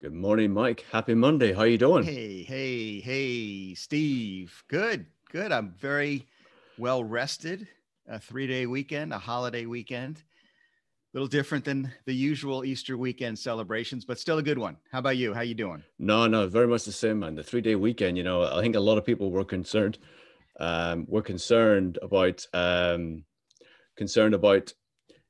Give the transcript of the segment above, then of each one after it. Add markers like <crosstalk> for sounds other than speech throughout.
Good morning, Mike. Happy Monday. How you doing? Hey, hey, hey, Steve. Good, good. I'm very well rested. A three-day weekend, a holiday weekend. A little different than the usual Easter weekend celebrations, but still a good one. How about you? How you doing? No, no, very much the same, man. The three-day weekend. You know, I think a lot of people were concerned. Um, we're concerned about um, concerned about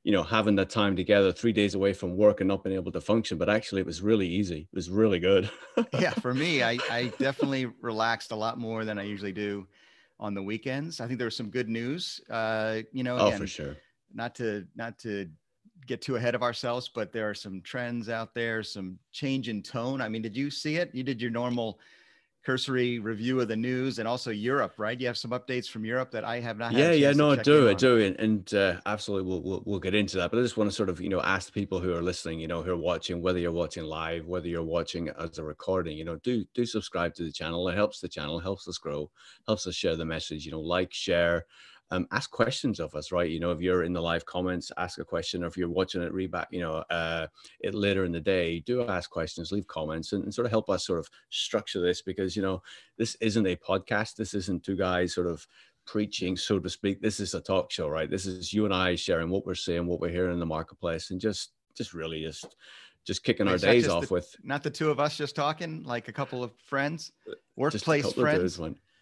you know, having that time together three days away from work and not being able to function. But actually, it was really easy. It was really good. yeah, <laughs> for me, I, I definitely relaxed a lot more than I usually do on the weekends. I think there was some good news. Uh, you know, again, oh, for sure. Not to not to get too ahead of ourselves, but there are some trends out there, some change in tone. I mean, did you see it? You did your normal cursory review of the news and also Europe, right? You have some updates from Europe that I have not. yeah, yeah, no, I do, I do, and, and uh, absolutely, we'll, we'll, we'll get into that. But I just want to sort of you know ask the people who are listening, you know, who are watching, whether you're watching live, whether you're watching as a recording, you know, do do subscribe to the channel. It helps the channel, helps us grow, helps us share the message. You know, like, share, um, ask questions of us, right? You know, if you're in the live comments, ask a question, or if you're watching it read back, you know, uh, it later in the day, do ask questions, leave comments, and, and, sort of help us sort of structure this because you know this isn't a podcast. This isn't two guys sort of preaching, so to speak. This is a talk show, right? This is you and I sharing what we're seeing, what we're hearing in the marketplace, and just just really just just kicking our days off the, with not the two of us just talking, like a couple of friends, uh, workplace friends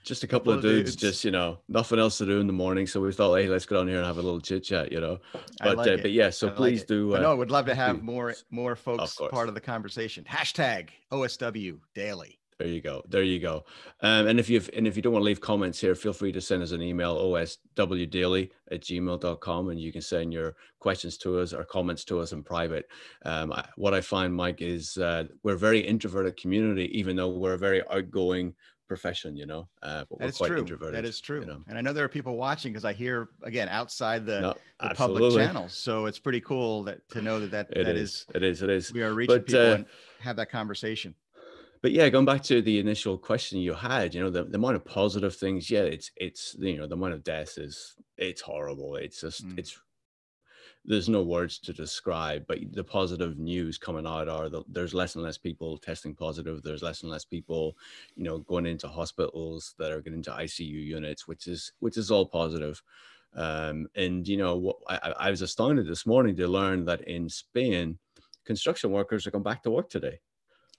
just a couple of dudes, just you know, nothing else to do in the morning. So we thought, hey, let's go down here and have a little chit chat, you know. But like uh, but yeah, so I please like do. Uh, no, I would love to have more more folks of part of the conversation. Hashtag OSW Daily. There you go. There you go. Um, and if you've and if you don't want to leave comments here, feel free to send us an email, oswdaily at gmail.com, and you can send your questions to us or comments to us in private. Um, I, what I find, Mike, is uh, we're a very introverted community, even though we're a very outgoing profession, you know. Uh, but we're quite true. introverted. That is true. You know? And I know there are people watching because I hear again outside the, no, the public channels. So it's pretty cool that to know that that, it that is. is. It is. It is. We are reaching but, people uh, and have that conversation. But yeah, going back to the initial question you had, you know, the, the amount of positive things, yeah, it's it's you know, the amount of deaths is it's horrible. It's just mm. it's there's no words to describe, but the positive news coming out are that there's less and less people testing positive. There's less and less people, you know, going into hospitals that are getting into ICU units, which is which is all positive. Um, and you know, I, I was astounded this morning to learn that in Spain, construction workers are going back to work today.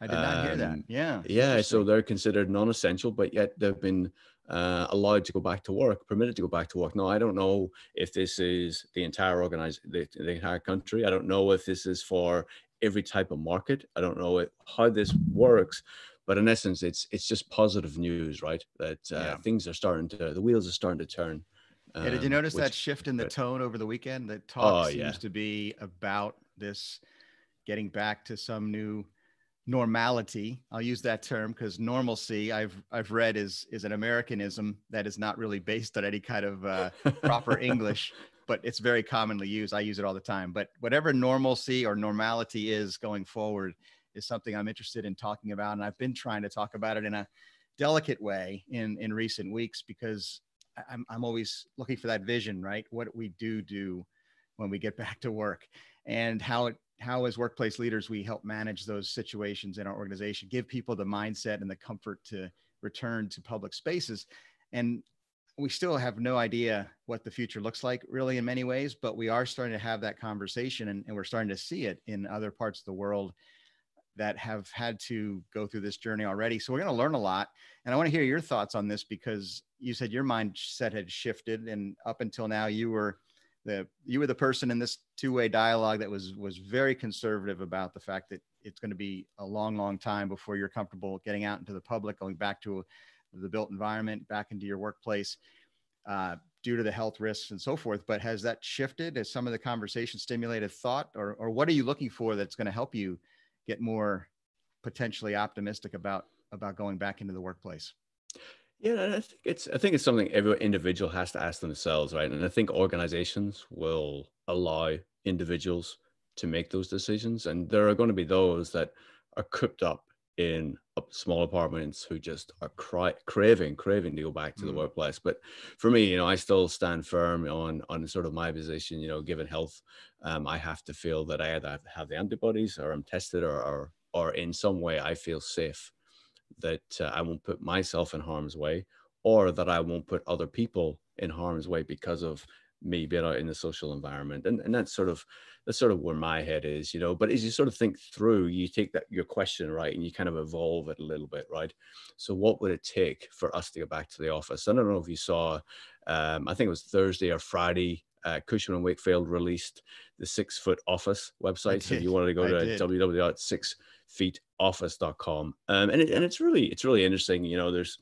I did not um, hear that. Um, yeah. Yeah. So they're considered non-essential, but yet they've been uh, allowed to go back to work, permitted to go back to work. Now, I don't know if this is the entire organized, the, the entire country. I don't know if this is for every type of market. I don't know it, how this works, but in essence, it's it's just positive news, right? That uh, yeah. things are starting to, the wheels are starting to turn. Um, yeah, did you um, notice which, that shift in the tone over the weekend? The talk oh, seems yeah. to be about this getting back to some new normality. I'll use that term because normalcy i've i've read is is an americanism that is not really based on any kind of uh, proper english <laughs> but it's very commonly used. I use it all the time. But whatever normalcy or normality is going forward is something i'm interested in talking about and i've been trying to talk about it in a delicate way in in recent weeks because i'm, I'm always looking for that vision right? What we do do when we get back to work? And how it how as workplace leaders we help manage those situations in our organization give people the mindset and the comfort to return to public spaces. And we still have no idea what the future looks like really in many ways but we are starting to have that conversation and, and we're starting to see it in other parts of the world that have had to go through this journey already. So we're going to learn a lot and i want to hear your thoughts on this because you said your mindset had shifted and up until now you were you were the person in this two-way dialogue that was was very conservative about the fact that it's going to be a long long time before you're comfortable getting out into the public going back to the built environment back into your workplace uh, due to the health risks and so forth. But has that shifted? Has some of the conversation stimulated thought? Or, or what are you looking for that's going to help you get more potentially optimistic about about going back into the workplace yeah, and I think it's I think it's something every individual has to ask themselves, right? And I think organizations will allow individuals to make those decisions, and there are going to be those that are cooped up in small apartments who just are cry, craving craving to go back to mm. the workplace but for me you know i still stand firm on on sort of my position you know given health um, i have to feel that i either have the antibodies or i'm tested or, or or in some way I feel safe that uh, I won't put myself in harm's way or that I won't put other people in harm's way because of me being out in the social environment. And, and that's sort of that's sort of where my head is, you know. But as you sort of think through, you take that your question right and you kind of evolve it a little bit, right? So what would it take for us to go back to the office? I don't know if you saw um, I think it was Thursday or Friday uh, Cushman and Wakefield released the Six Foot Office website. So if you wanted to go I to www.sixfeetoffice.com, um, and it, and it's really it's really interesting. You know, there's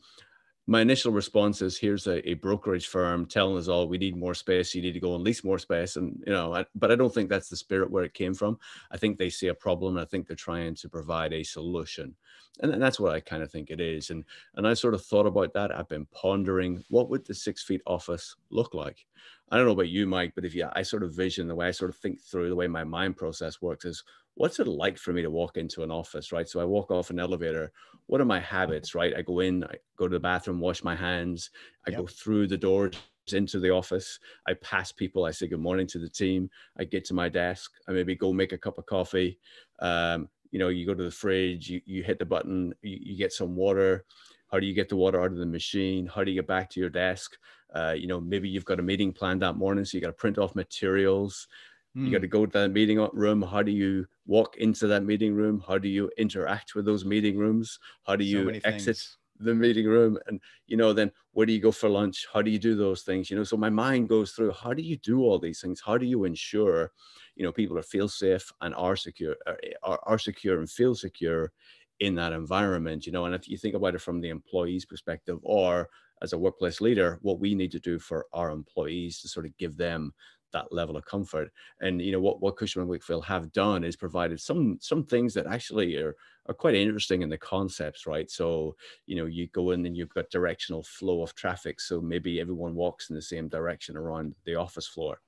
my initial response is here's a, a, brokerage firm telling us all we need more space you need to go and lease more space. And you know I, but i don't think that's the spirit where it came from. I think they see a problem and i think they're trying to provide a solution. And, and that's what i kind of think it is. And and i sort of thought about that. I've been pondering what would the six feet office look like? I don't know about you, Mike, but if you, I sort of vision the way I sort of think through the way my mind process works is what's it like for me to walk into an office, right? So I walk off an elevator. What are my habits, right? I go in, I go to the bathroom, wash my hands, I yep. go through the doors into the office. I pass people. I say good morning to the team. I get to my desk. I maybe go make a cup of coffee. Um, you know, you go to the fridge, you, you hit the button, you, you get some water. How do you get the water out of the machine? How do you get back to your desk? Uh, you know, maybe you've got a meeting planned that morning, so you got to print off materials. Mm. You got to hmm. go to that meeting room. How do you walk into that meeting room? How do you interact with those meeting rooms? How do you so exit things. the meeting room? And you know, then where do you go for lunch? How do you do those things? You know, so my mind goes through how do you do all these things? How do you ensure, you know, people are feel safe and are secure, are, are secure and feel secure in that environment? You know, and if you think about it from the employee's perspective or as a workplace leader what we need to do for our employees to sort of give them that level of comfort. And you know what what Cushman Wakefield have done is provided some some things that actually are are quite interesting in the concepts, right? So you know you go in and you've got directional flow of traffic, so maybe everyone walks in the same direction around the office floor.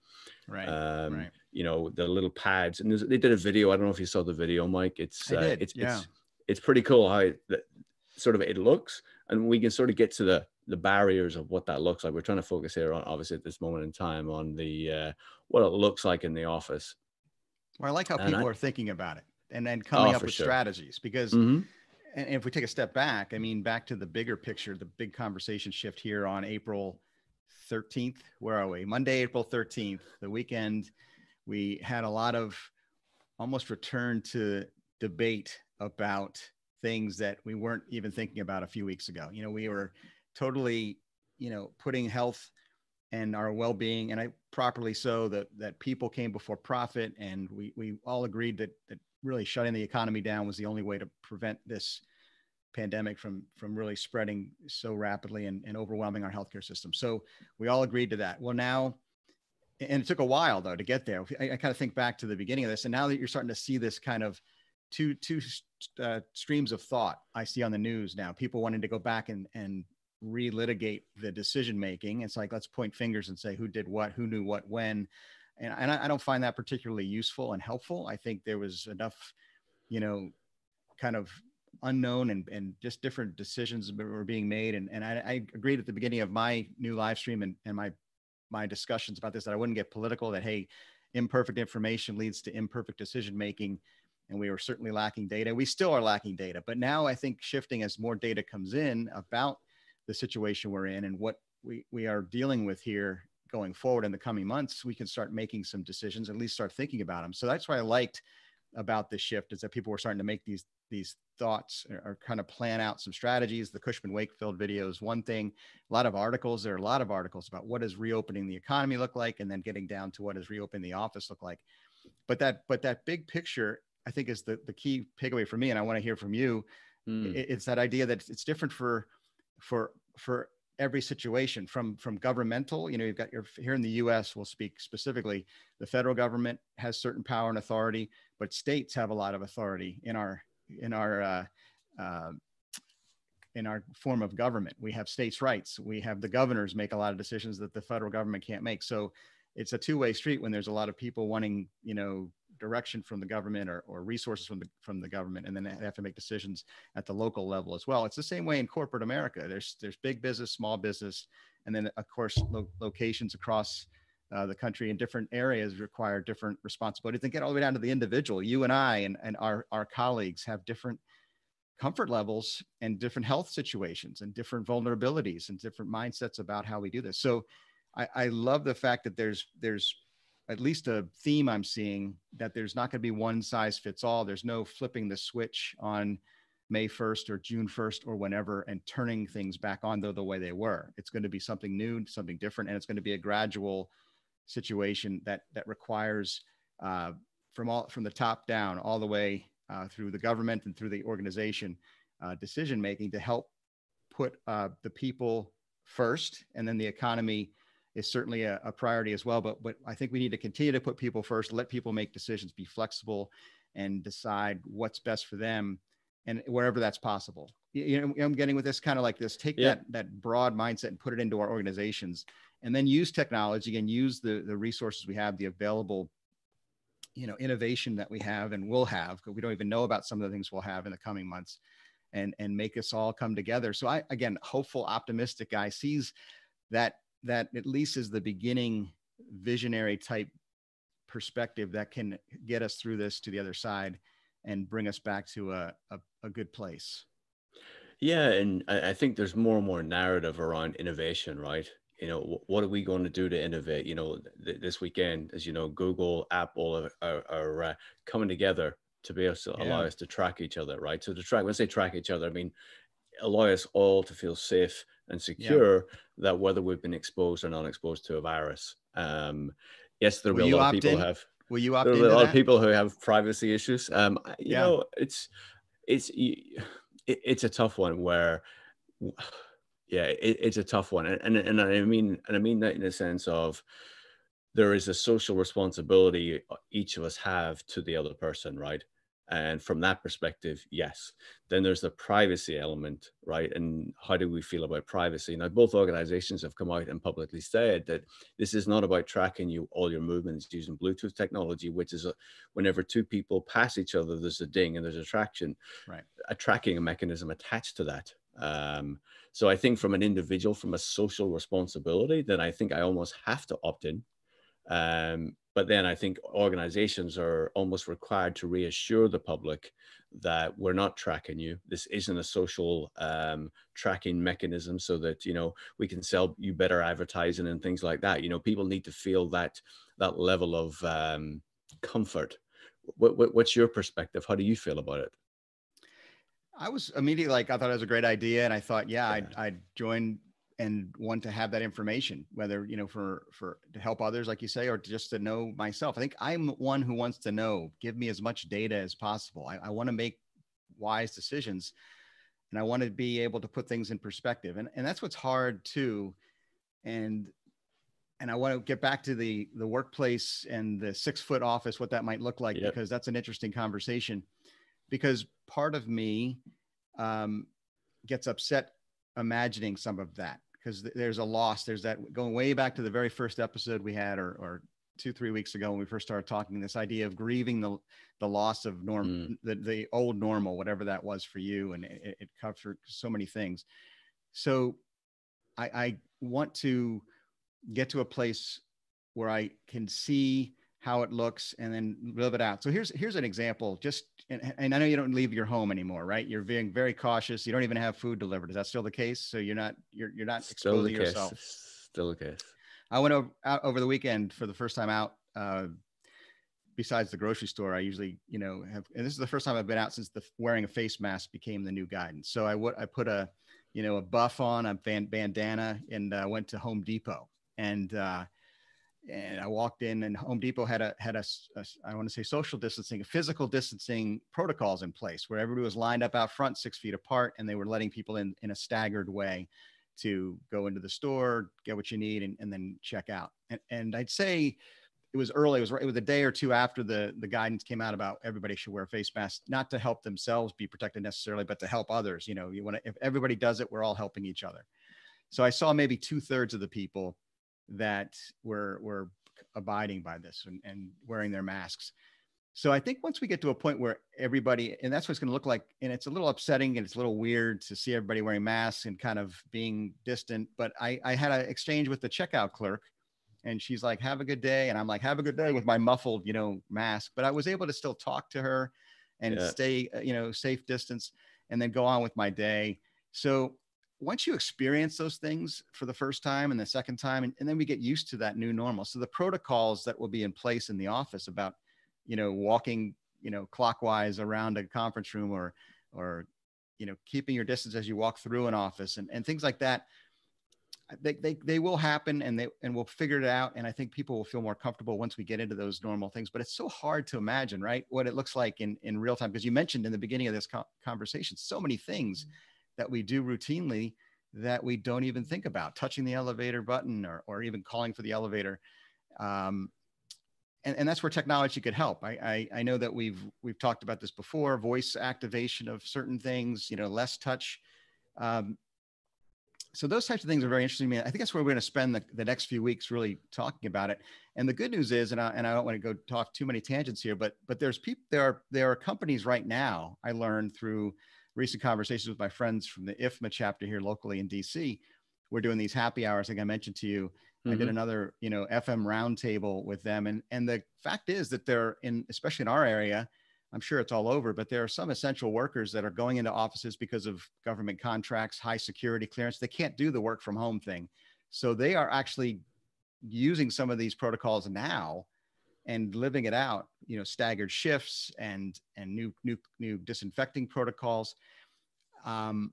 Right. Um, right. You know the little pads, and they did a video. I don't know if you saw the video, Mike. It's uh, it's yeah. it's it's pretty cool how it, sort of it looks, and we can sort of get to the the barriers of what that looks like. We're trying to focus here on obviously at this moment in time on the uh, what it looks like in the office. Well, I like how and people I, are thinking about it and then coming oh, up with sure. strategies because mm-hmm. and if we take a step back, I mean back to the bigger picture, the big conversation shift here on April 13th. Where are we? Monday, April 13th, the weekend. We had a lot of almost return to debate about things that we weren't even thinking about a few weeks ago. You know, we were totally, you know, putting health and our well-being, and I properly so that that people came before profit, and we we all agreed that that really shutting the economy down was the only way to prevent this pandemic from from really spreading so rapidly and, and overwhelming our healthcare system. So we all agreed to that. Well, now, and it took a while though to get there. I, I kind of think back to the beginning of this, and now that you're starting to see this kind of two two uh, streams of thought I see on the news now. People wanting to go back and and relitigate the decision making. It's like let's point fingers and say who did what, who knew what, when, and, and I, I don't find that particularly useful and helpful. I think there was enough, you know, kind of unknown and, and just different decisions were being made. And, and I, I agreed at the beginning of my new live stream and, and my my discussions about this that I wouldn't get political. That hey, imperfect information leads to imperfect decision making and we were certainly lacking data. We still are lacking data, but now I think shifting as more data comes in about the situation we're in and what we, we are dealing with here going forward in the coming months, we can start making some decisions, at least start thinking about them. So that's what I liked about this shift is that people were starting to make these these thoughts or, or kind of plan out some strategies. The Cushman Wakefield video is one thing. A lot of articles. There are a lot of articles about what does reopening the economy look like, and then getting down to what does reopening the office look like. But that but that big picture, I think, is the the key takeaway for me. And I want to hear from you. Mm. It's that idea that it's different for for for every situation from from governmental you know you've got your here in the us we'll speak specifically the federal government has certain power and authority but states have a lot of authority in our in our uh, uh, in our form of government. We have states rights. We have the governors make a lot of decisions that the federal government can't make. So it's a two-way street when there's a lot of people wanting you know direction from the government or, or resources from the from the government and then they have to make decisions at the local level as well it's the same way in corporate america there's there's big business small business and then of course lo- locations across uh, the country in different areas require different responsibilities and get all the way down to the individual. You and I and, and our, our colleagues have different comfort levels and different health situations and different vulnerabilities and different mindsets about how we do this. So I, I love the fact that there's there's at least a theme I'm seeing that there's not going to be one size fits all. There's no flipping the switch on May 1st or June 1st or whenever and turning things back on though the way they were. It's going to be something new, something different, and it's going to be a gradual situation that that requires uh, from all from the top down all the way uh, through the government and through the organization uh, decision making to help put uh, the people first, and then the economy is certainly a, a, priority as well. But but I think we need to continue to put people first, let people make decisions, be flexible, and decide what's best for them, and wherever that's possible. You know, I'm getting with this kind of like this. Take yeah. that that broad mindset and put it into our organizations, and then use technology and use the the resources we have, the available you know innovation that we have and will have because we don't even know about some of the things we'll have in the coming months and and make us all come together so i again hopeful optimistic guy sees that that at least is the beginning visionary type perspective that can get us through this to the other side and bring us back to a, a, a good place. Yeah and I, think there's more and more narrative around innovation right? You know what are we going to do to innovate? You know th- this weekend as you know google apple are, are, are uh, coming together to be able to yeah. allow us to track each other right? So to track when i say track each other i mean allow us all to feel safe and secure yeah. that whether we've been exposed or not exposed to a virus um yes there will be a lot of people in? have will you opt there be a lot that? of people who have privacy issues um you yeah. know it's it's it's a tough one where yeah, it, it's a tough one, and, and and I mean and I mean that in the sense of there is a social responsibility each of us have to the other person, right? And from that perspective, yes. Then there's the privacy element, right? And how do we feel about privacy? Now, both organizations have come out and publicly said that this is not about tracking you all your movements using Bluetooth technology, which is a, whenever two people pass each other, there's a ding and there's a traction, right? A tracking mechanism attached to that. Um, so I think from an individual, from a social responsibility, then I think I almost have to opt in. Um, but then I think organizations are almost required to reassure the public that we're not tracking you. This isn't a social um, tracking mechanism so that, you know, we can sell you better advertising and things like that. You know, people need to feel that, that level of um, comfort. What, what, what's your perspective? How do you feel about it? I was immediately like, I thought it was a great idea. And I thought, yeah, yeah. I'd, I'd join and want to have that information, whether, you know, for, for to help others, like you say, or just to know myself. I think I'm one who wants to know, give me as much data as possible. I, I want to make wise decisions and I want to be able to put things in perspective. And, and that's what's hard too. And, and I want to get back to the, the workplace and the six foot office, what that might look like, yep. because that's an interesting conversation because part of me um, gets upset imagining some of that because th- there's a loss. There's that going way back to the very first episode we had, or, or two, three weeks ago when we first started talking. This idea of grieving the the loss of norm, mm. the the old normal, whatever that was for you, and it, it covered so many things. So, I, I want to get to a place where I can see how it looks and then live it out. So here's here's an example. Just and, and, I know you don't leave your home anymore, right? You're being very cautious. You don't even have food delivered. Is that still the case? So you're not you're you're not still exposing yourself. Still the case. I went over, out over the weekend for the first time out. Uh, besides the grocery store, I usually you know have, and this is the first time I've been out since the wearing a face mask became the new guidance. So I would I put a you know a buff on, a band, bandana, and uh, went to Home Depot and. Uh, and I walked in, and Home Depot had a had a, a I want to say social distancing, physical distancing protocols in place, where everybody was lined up out front, six feet apart, and they were letting people in in a staggered way to go into the store, get what you need, and, and then check out. And, and I'd say it was early. It was it was a day or two after the the guidance came out about everybody should wear face masks, not to help themselves be protected necessarily, but to help others. You know, you want to if everybody does it, we're all helping each other. So I saw maybe two thirds of the people that were were abiding by this and, and wearing their masks. So I think once we get to a point where everybody, and that's what it's going to look like, and it's a little upsetting and it's a little weird to see everybody wearing masks and kind of being distant. But I, I had an exchange with the checkout clerk, and she's like, "Have a good day," and I'm like, "Have a good day" with my muffled, you know, mask. But I was able to still talk to her and yeah. stay, uh, you know, safe distance, and then go on with my day. So once you experience those things for the first time and the second time, and, and then we get used to that new normal. So the protocols that will be in place in the office about, you know, walking, you know, clockwise around a conference room or, or, you know, keeping your distance as you walk through an office and, and things like that they, they, they will happen and they and we'll figure it out and i think people will feel more comfortable once we get into those normal things but it's so hard to imagine right what it looks like in in real time because you mentioned in the beginning of this co- conversation so many things mm-hmm. That we do routinely that we don't even think about touching the elevator button or, or even calling for the elevator um, and, and that's where technology could help I, I i know that we've we've talked about this before voice activation of certain things you know less touch um, so those types of things are very interesting to me. I think that's where we're going to spend the, the next few weeks really talking about it. And the good news is, and I, and I don't want to go talk too many tangents here, but but there's people there are there are companies right now. I learned through recent conversations with my friends from the IFMA chapter here locally in DC. We're doing these happy hours, like I mentioned to you. Mm-hmm. I did mm-hmm. another, you know, FM roundtable with them, and and the fact is that they're in, especially in our area, I'm sure it's all over, but there are some essential workers that are going into offices because of government contracts, high security clearance. They can't do the work from home thing. So they are actually using some of these protocols now and living it out, you know, staggered shifts and and new new new disinfecting protocols. Um,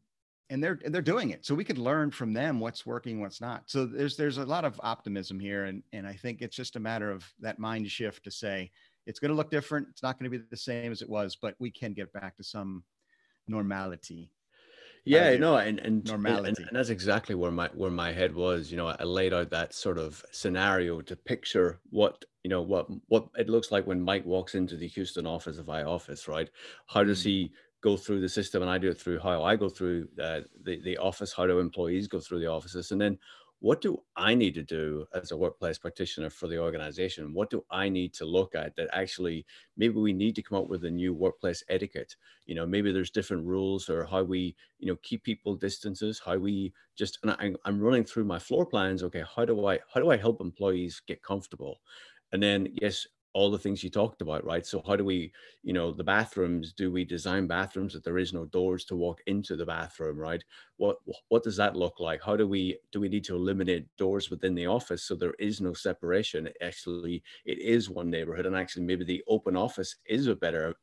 and they're they're doing it. So we could learn from them what's working, what's not. So there's there's a lot of optimism here. And and I think it's just a matter of that mind shift to say, it's going to look different. It's not going to be the same as it was, but we can get back to some normality. Yeah, no, and and normality, and, and, that's exactly where my where my head was. You know, I laid out that sort of scenario to picture what you know what what it looks like when Mike walks into the Houston office of iOffice, right? How does mm. he go through the system, and I do it through how I go through uh, the the office. How do employees go through the offices, and then what do I need to do as a workplace practitioner for the organization? What do I need to look at that actually maybe we need to come up with a new workplace etiquette? You know, maybe there's different rules or how we, you know, keep people distances, how we just, and I'm running through my floor plans. Okay, how do I, how do I help employees get comfortable? And then, yes, all the things you talked about, right? So how do we, you know, the bathrooms, do we design bathrooms that there is no doors to walk into the bathroom, right? What what does that look like? How do we do we need to eliminate doors within the office so there is no separation? Actually, it is one neighborhood and actually maybe the open office is a better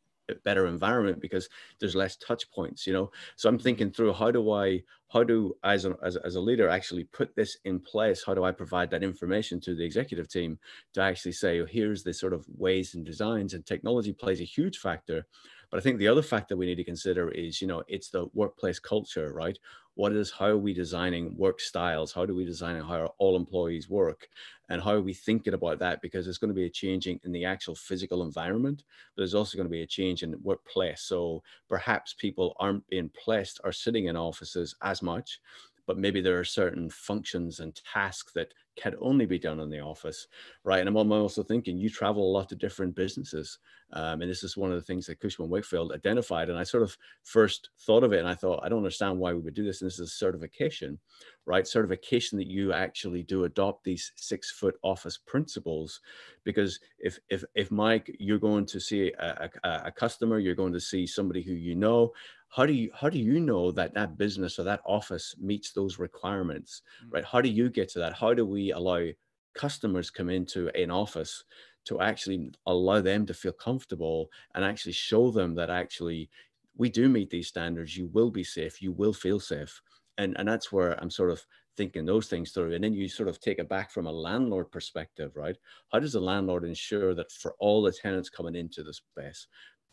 better environment because there's less touch points you know? So i'm thinking through how do i how do as a, as, as a leader actually put this in place? How do i provide that information to the executive team to actually say oh, here's the sort of ways and designs and technology plays a huge factor but I think the other factor we need to consider is, you know, it's the workplace culture, right? What is how are we designing work styles? How do we design how all employees work? And how are we thinking about that? Because there's going to be a changing in the actual physical environment, but there's also going to be a change in workplace. So perhaps people aren't being placed or sitting in offices as much but maybe there are certain functions and tasks that can only be done in the office, right? And I'm also thinking you travel a lot to different businesses. Um, and this is one of the things that Cushman Wakefield identified. And I sort of first thought of it and I thought, I don't understand why we would do this. And this is a certification, right? Certification that you actually do adopt these six foot office principles. Because if, if, if Mike, you're going to see a, a, a customer, you're going to see somebody who you know, how do you how do you know that that business or that office meets those requirements mm. right how do you get to that how do we allow customers come into an office to actually allow them to feel comfortable and actually show them that actually we do meet these standards you will be safe you will feel safe. And and that's where i'm sort of thinking those things through. And then you sort of take it back from a landlord perspective right? How does the landlord ensure that for all the tenants coming into the space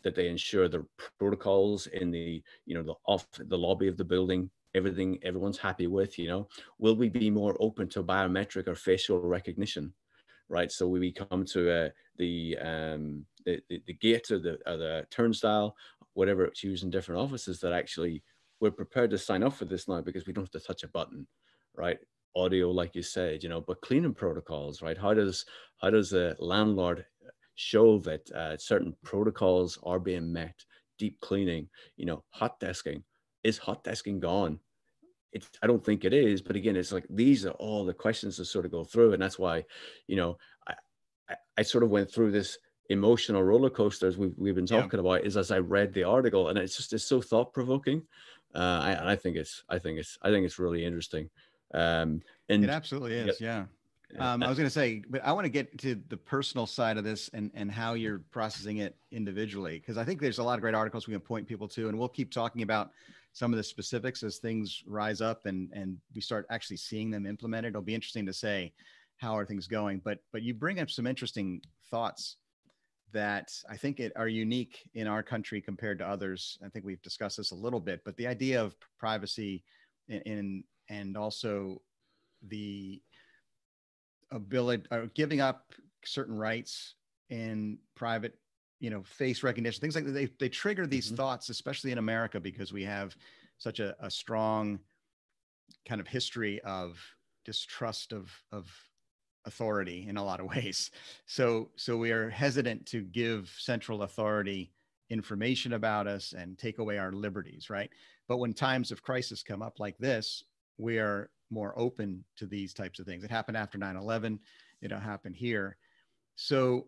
that they ensure the protocols in the you know the off the lobby of the building everything everyone's happy with you know will we be more open to biometric or facial recognition right so we come to uh, the, um, the, the the gate or the or the turnstile whatever it's used in different offices that actually we're prepared to sign up for this now because we don't have to touch a button right audio like you said you know but cleaning protocols right how does how does a landlord show that uh, certain protocols are being met. Deep cleaning, you know, hot desking. Is hot desking gone? it's I don't think it is, but again, it's like these are all the questions to sort of go through, and that's why, you know, I I, I sort of went through this emotional roller coasters we've we've been talking yeah. about is as I read the article, and it's just it's so thought provoking. Uh, I, I think it's I think it's I think it's really interesting. Um, and it absolutely is, yeah. yeah. Um, I was <laughs> going to say, but I want to get to the personal side of this and and how you're processing it individually, because I think there's a lot of great articles we can point people to, and we'll keep talking about some of the specifics as things rise up and and we start actually seeing them implemented. It'll be interesting to say how are things going, but but you bring up some interesting thoughts that I think it, are unique in our country compared to others. I think we've discussed this a little bit, but the idea of privacy in, in and also the ability or giving up certain rights in private you know face recognition things like that. They, they trigger these mm-hmm. thoughts especially in america because we have such a, a strong kind of history of distrust of of authority in a lot of <laughs> ways. So so we are hesitant to give central authority information about us and take away our liberties right? But when times of crisis come up like this we are more open to these types of things. It happened after 9/11. It'll happen here. So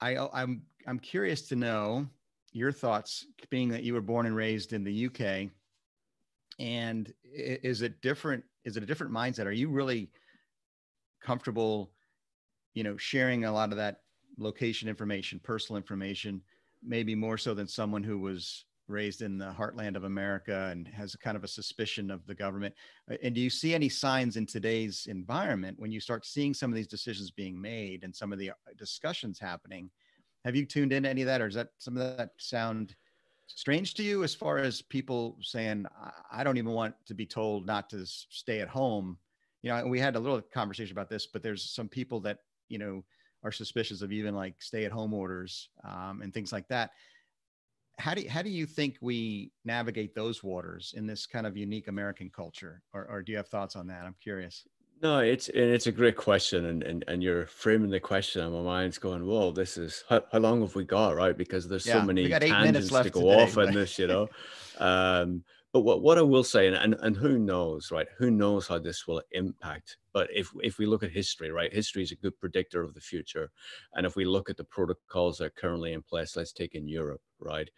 I, I'm I'm curious to know your thoughts, being that you were born and raised in the UK. And is it different? Is it a different mindset? Are you really comfortable, you know, sharing a lot of that location information, personal information, maybe more so than someone who was raised in the heartland of America and has a kind of a suspicion of the government. Uh, and do you see any signs in today's environment when you start seeing some of these decisions being made and some of the uh, discussions happening? Have you tuned into any of that, or does that some of that sound strange to you as far as people saying, "I don't even want to be told not to stay at home"? You know, we had a little conversation about this, but there's some people that you know are suspicious of even like stay-at-home orders um, and things like that how do you, how do you think we navigate those waters in this kind of unique American culture? Or, or do you have thoughts on that? I'm curious. No, it's and it's a great question, and, and and you're framing the question, and my mind's going, "Whoa, this is how, how long have we got?" Right? Because there's yeah, so many tangents to go today, off but... in this, you know. <laughs> um, but what, what I will say, and, and and who knows, right? Who knows how this will impact? But if if we look at history, right, history is a good predictor of the future, and if we look at the protocols that are currently in place, let's take in Europe, right?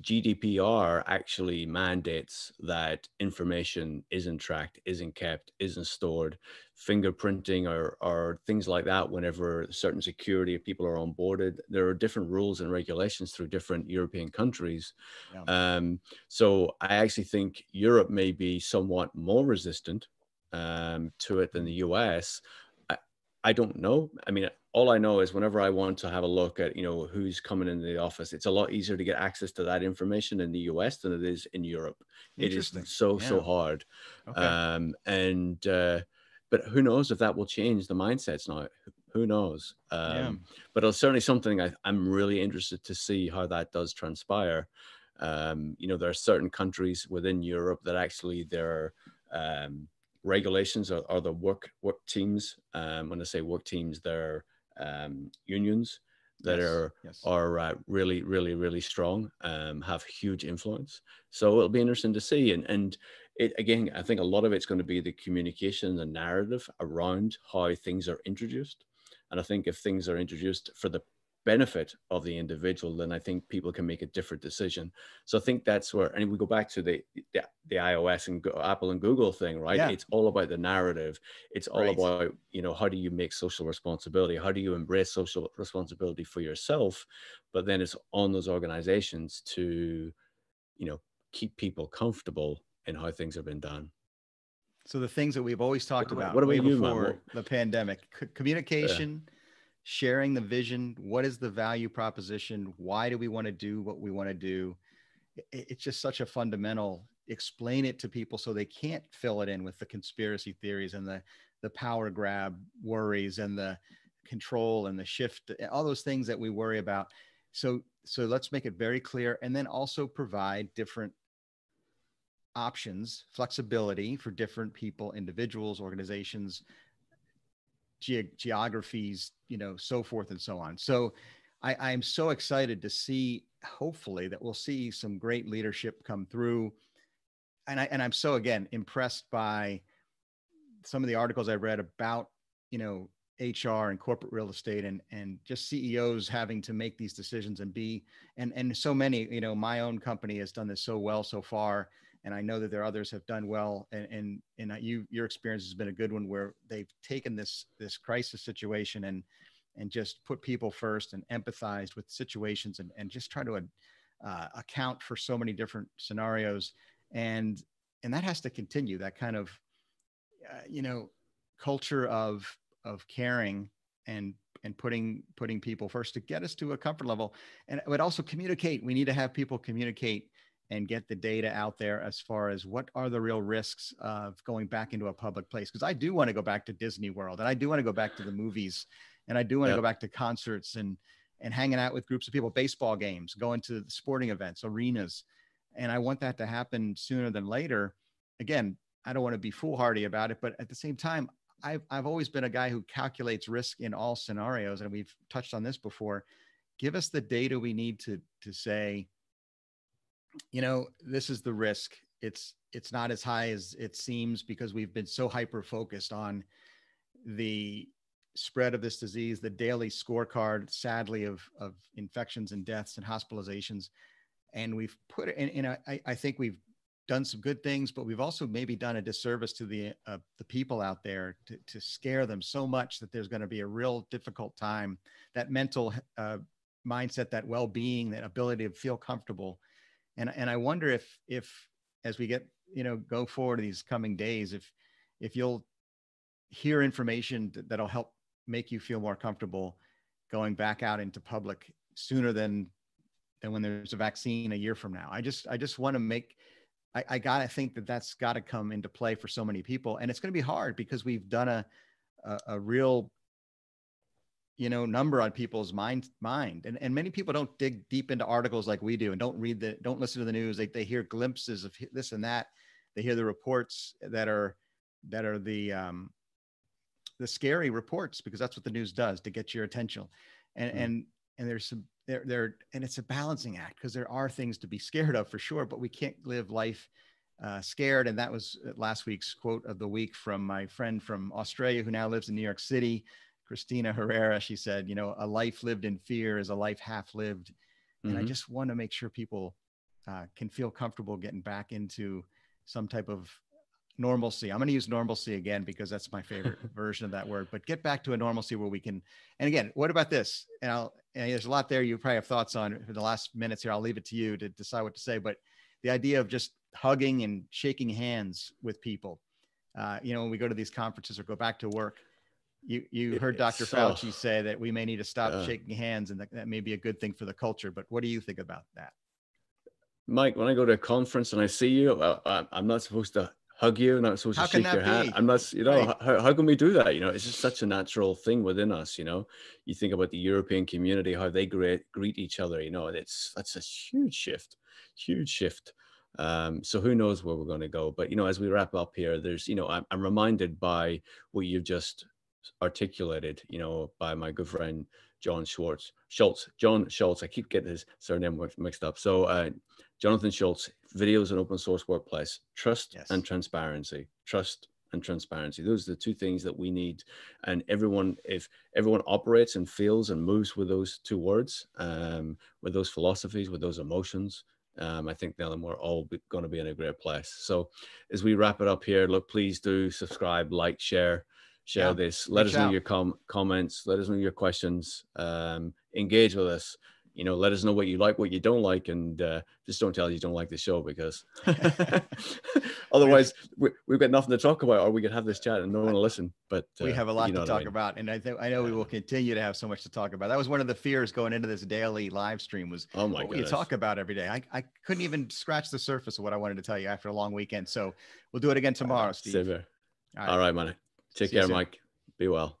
GDPR actually mandates that information isn't tracked, isn't kept, isn't stored. Fingerprinting or, or things like that, whenever certain security people are onboarded, there are different rules and regulations through different European countries. Yeah. Um, so I actually think Europe may be somewhat more resistant um, to it than the US. I, I don't know. I mean, all I know is whenever I want to have a look at, you know, who's coming into the office, it's a lot easier to get access to that information in the US than it is in Europe. It is so, yeah. so hard. Okay. Um, and, uh, but who knows if that will change the mindsets now? Who knows? Um, yeah. But it's certainly something I, I'm really interested to see how that does transpire. Um, you know, there are certain countries within Europe that actually their um, regulations are, are the work work teams. Um, when I say work teams, they're um, unions that yes, are yes. are uh, really really really strong um, have huge influence. So it'll be interesting to see. And and it again i think a lot of it's going to be the communication the narrative around how things are introduced. And i think if things are introduced for the benefit of the individual, then I think people can make a different decision. So I think that's where, and we go back to the the, the iOS and Go, Apple and Google thing, right? Yeah. It's all about the narrative. It's all right. about you know how do you make social responsibility? How do you embrace social responsibility for yourself? But then it's on those organizations to, you know, keep people comfortable in how things have been done. So the things that we've always talked what, about what do we before the pandemic, C- communication. Yeah sharing the vision what is the value proposition? Why do we want to do what we want to do? It's just such a fundamental explain it to people so they can't fill it in with the conspiracy theories and the the power grab worries and the control and the shift all those things that we worry about. So so let's make it very clear and then also provide different options flexibility for different people individuals organizations ge- geographies, you know, so forth and so on. So I, I'm so excited to see, hopefully, that we'll see some great leadership come through. and I and I'm so again impressed by some of the articles I read about you know HR and corporate real estate and and just CEOs having to make these decisions and be and and so many you know my own company has done this so well so far and I know that there are others have done well and and and you your experience has been a good one where they've taken this this crisis situation and and just put people first and empathized with situations and and just try to uh, account for so many different scenarios. And and that has to continue that kind of uh, you know culture of of caring and and putting putting people first to get us to a comfort level. And but also communicate. We need to have people communicate and get the data out there as far as what are the real risks of going back into a public place because i do want to go back to disney world and i do want to go back to the movies and i do want to yep. go back to concerts and and hanging out with groups of people baseball games going to sporting events arenas and i want that to happen sooner than later again i don't want to be foolhardy about it but at the same time I've, I've always been a guy who calculates risk in all scenarios, and we've touched on this before. Give us the data we need to to say, you know, this is the risk. It's it's not as high as it seems because we've been so hyper focused on the spread of this disease, the daily scorecard, sadly, of of infections and deaths and hospitalizations, and we've put it in. in a, I, I think we've done some good things, but we've also maybe done a disservice to the uh, the people out there to, to scare them so much that there's going to be a real difficult time. That mental uh, mindset, that well being, that ability to feel comfortable, and and I wonder if if as we get you know go forward these coming days, if if you'll hear information that'll help make you feel more comfortable going back out into public sooner than than when there's a vaccine a year from now. I just I just want to make I, I got to think that that's got to come into play for so many people. And it's going to be hard because we've done a, a, a real, you know, number on people's mind, mind. And, and many people don't dig deep into articles like we do and don't read the, don't listen to the news. They, they hear glimpses of this and that. They hear the reports that are, that are the, um, the scary reports because that's what the news does to get your attention. And, mm. and, and there's some there there and it's a balancing act because there are things to be scared of for sure but we can't live life uh, scared and that was uh, last week's quote of the week from my friend from australia who now lives in new york city christina herrera she said you know a life lived in fear is a life half lived and mm-hmm. i just want to make sure people uh, can feel comfortable getting back into some type of normalcy. I'm going to use normalcy again because that's my favorite <laughs> version of that word. But get back to a normalcy where we can. And again, what about this? And, I'll, and there's a lot there you probably have thoughts on for the last minutes here. I'll leave it to you to decide what to say. But the idea of just hugging and shaking hands with people. Uh, you know, when we go to these conferences or go back to work, you you heard Dr. So, Fauci say that we may need to stop uh, shaking hands, and that, that may be a good thing for the culture. But what do you think about that? Mike, when I go to a conference and I see you, uh, I'm not supposed to hug you, I'm not supposed how to shake your hand. I'm not, you know, right. how, how can we do that? You know, it's just such a natural thing within us. You know, you think about the European community, how they greet greet each other. You know, it's that's a huge shift, huge shift. Um, so who knows where we're going to go? But you know, as we wrap up here, there's, you know, I'm, I'm reminded by what you've just articulated. You know, by my good friend John Schwartz, Schultz, John Schultz. I keep getting his surname mixed up. So uh, Jonathan Schultz, videos and open source workplace, trust yes. and transparency, trust and transparency. Those are the two things that we need. And everyone, if everyone operates and feels and moves with those two words, um, with those philosophies, with those emotions, um, I think then we're all going to be in a great place. So as we wrap it up here, look, please do subscribe, like, share, share yeah, this. Let us know out. your com- comments. Let us know your questions. Um, engage with us you know, let us know what you like, what you don't like, and uh, just don't tell us you don't like the show because <laughs> <laughs> otherwise we, have got nothing to talk about, or we could have this chat and no one will listen. But uh, we have a lot you know to talk I mean. about, and I think I know we will continue to have so much to talk about. That was one of the fears going into this daily live stream was oh my what you talk about every day. I, I couldn't even scratch the surface of what I wanted to tell you after a long weekend. So we'll do it again tomorrow, Steve. All right, All right man. Take See care, Mike. Be well.